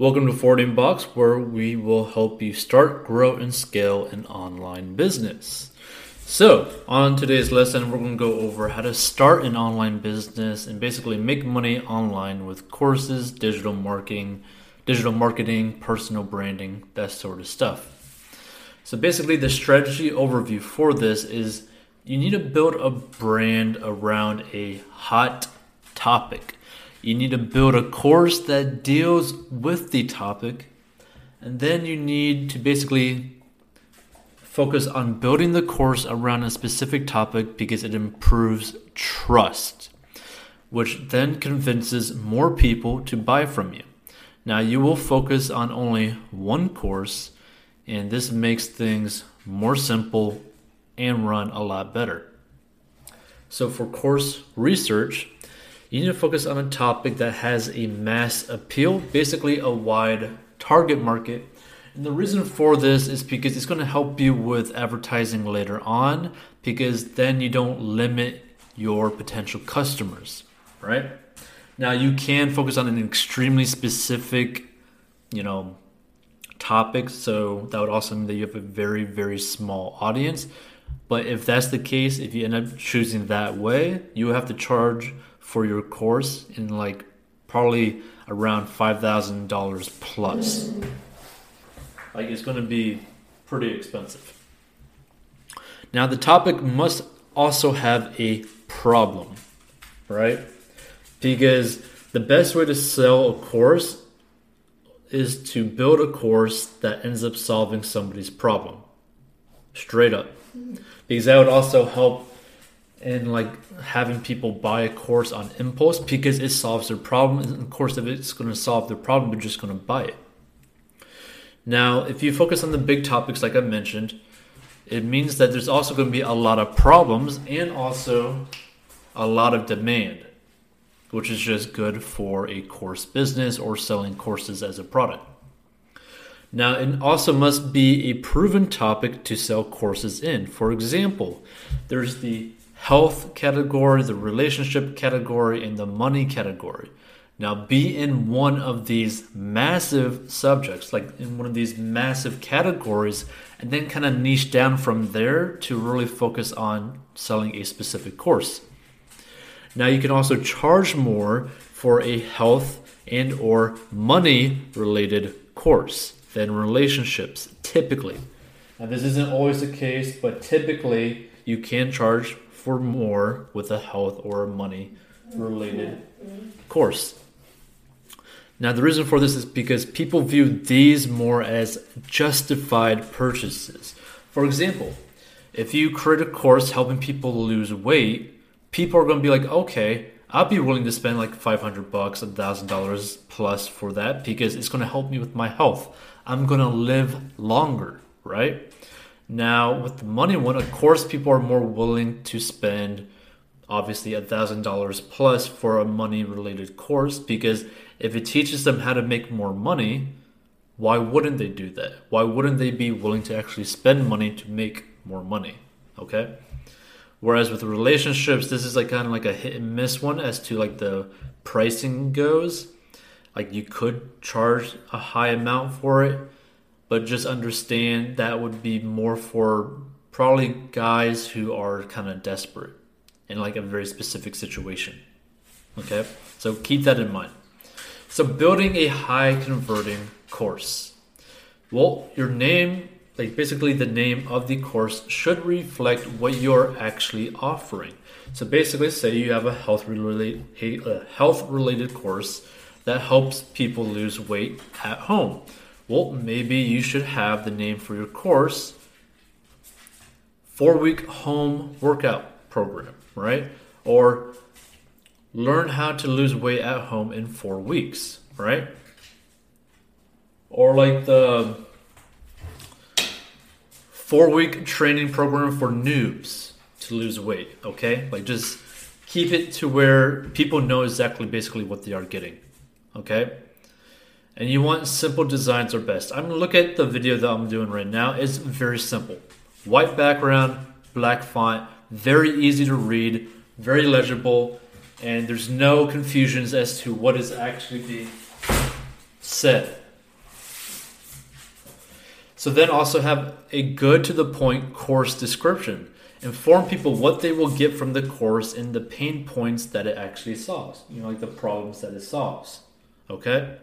Welcome to Forwarding Box, where we will help you start, grow, and scale an online business. So, on today's lesson, we're going to go over how to start an online business and basically make money online with courses, digital marketing, digital marketing, personal branding, that sort of stuff. So, basically, the strategy overview for this is you need to build a brand around a hot topic. You need to build a course that deals with the topic, and then you need to basically focus on building the course around a specific topic because it improves trust, which then convinces more people to buy from you. Now, you will focus on only one course, and this makes things more simple and run a lot better. So, for course research, you need to focus on a topic that has a mass appeal, basically a wide target market and the reason for this is because it's going to help you with advertising later on because then you don't limit your potential customers, right? Now you can focus on an extremely specific, you know, topic, so that would also mean that you have a very very small audience. But if that's the case, if you end up choosing that way, you have to charge for your course in like probably around $5,000 plus. Like it's going to be pretty expensive. Now, the topic must also have a problem, right? Because the best way to sell a course is to build a course that ends up solving somebody's problem. Straight up. Because that would also help in like having people buy a course on impulse because it solves their problem. And of course, if it's going to solve their problem, they're just going to buy it. Now, if you focus on the big topics like I mentioned, it means that there's also going to be a lot of problems and also a lot of demand, which is just good for a course business or selling courses as a product. Now, it also must be a proven topic to sell courses in. For example, there's the health category, the relationship category, and the money category. Now, be in one of these massive subjects, like in one of these massive categories, and then kind of niche down from there to really focus on selling a specific course. Now, you can also charge more for a health and or money related course than relationships typically. Now, this isn't always the case, but typically you can charge for more with a health or money related course. Now, the reason for this is because people view these more as justified purchases. For example, if you create a course helping people lose weight, people are going to be like, okay, I'll be willing to spend like 500 bucks, $1,000 plus for that because it's going to help me with my health. I'm going to live longer, right? Now, with the money one, of course, people are more willing to spend obviously a $1,000 plus for a money related course because if it teaches them how to make more money, why wouldn't they do that? Why wouldn't they be willing to actually spend money to make more money? Okay? Whereas with relationships, this is like kind of like a hit and miss one as to like the pricing goes. Like you could charge a high amount for it, but just understand that would be more for probably guys who are kind of desperate in like a very specific situation. Okay? So keep that in mind. So building a high converting course. Well, your name, like basically the name of the course should reflect what you're actually offering. So basically say you have a health related a health related course that helps people lose weight at home. Well, maybe you should have the name for your course 4 week home workout program, right? Or learn how to lose weight at home in four weeks, right? Or like the four week training program for noobs to lose weight, okay? Like just keep it to where people know exactly basically what they are getting, okay? And you want simple designs are best. I'm gonna look at the video that I'm doing right now. It's very simple. White background, black font, very easy to read, very legible and there's no confusions as to what is actually being said. So then also have a good to the point course description. Inform people what they will get from the course and the pain points that it actually solves. You know, like the problems that it solves. Okay?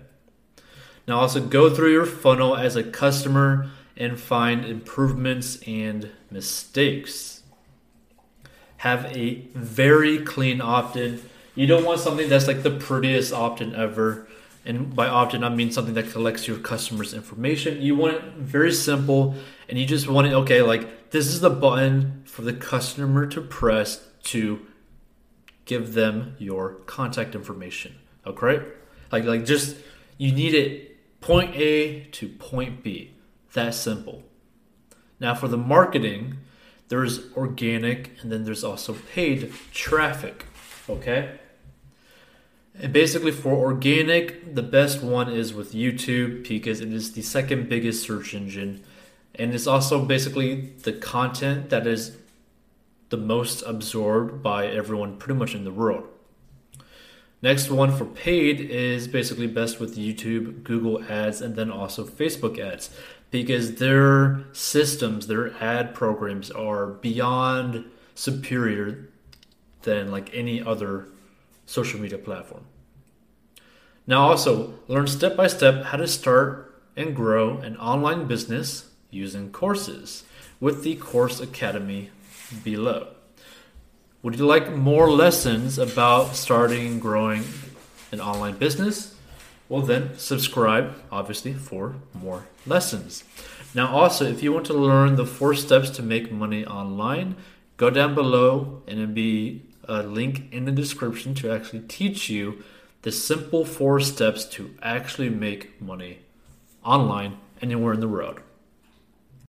Now also go through your funnel as a customer and find improvements and mistakes. Have a very clean opt-in. You don't want something that's like the prettiest opt-in ever and by opt-in I mean something that collects your customers' information. You want it very simple, and you just want it okay. Like this is the button for the customer to press to give them your contact information. Okay, like like just you need it point A to point B. That simple. Now for the marketing, there's organic and then there's also paid traffic. Okay. And basically, for organic, the best one is with YouTube because it is the second biggest search engine. And it's also basically the content that is the most absorbed by everyone pretty much in the world. Next one for paid is basically best with YouTube, Google ads, and then also Facebook ads because their systems, their ad programs are beyond superior than like any other social media platform. Now, also learn step by step how to start and grow an online business using courses with the Course Academy below. Would you like more lessons about starting and growing an online business? Well, then subscribe, obviously, for more lessons. Now, also, if you want to learn the four steps to make money online, go down below and it'll be a link in the description to actually teach you the simple four steps to actually make money online anywhere in the world.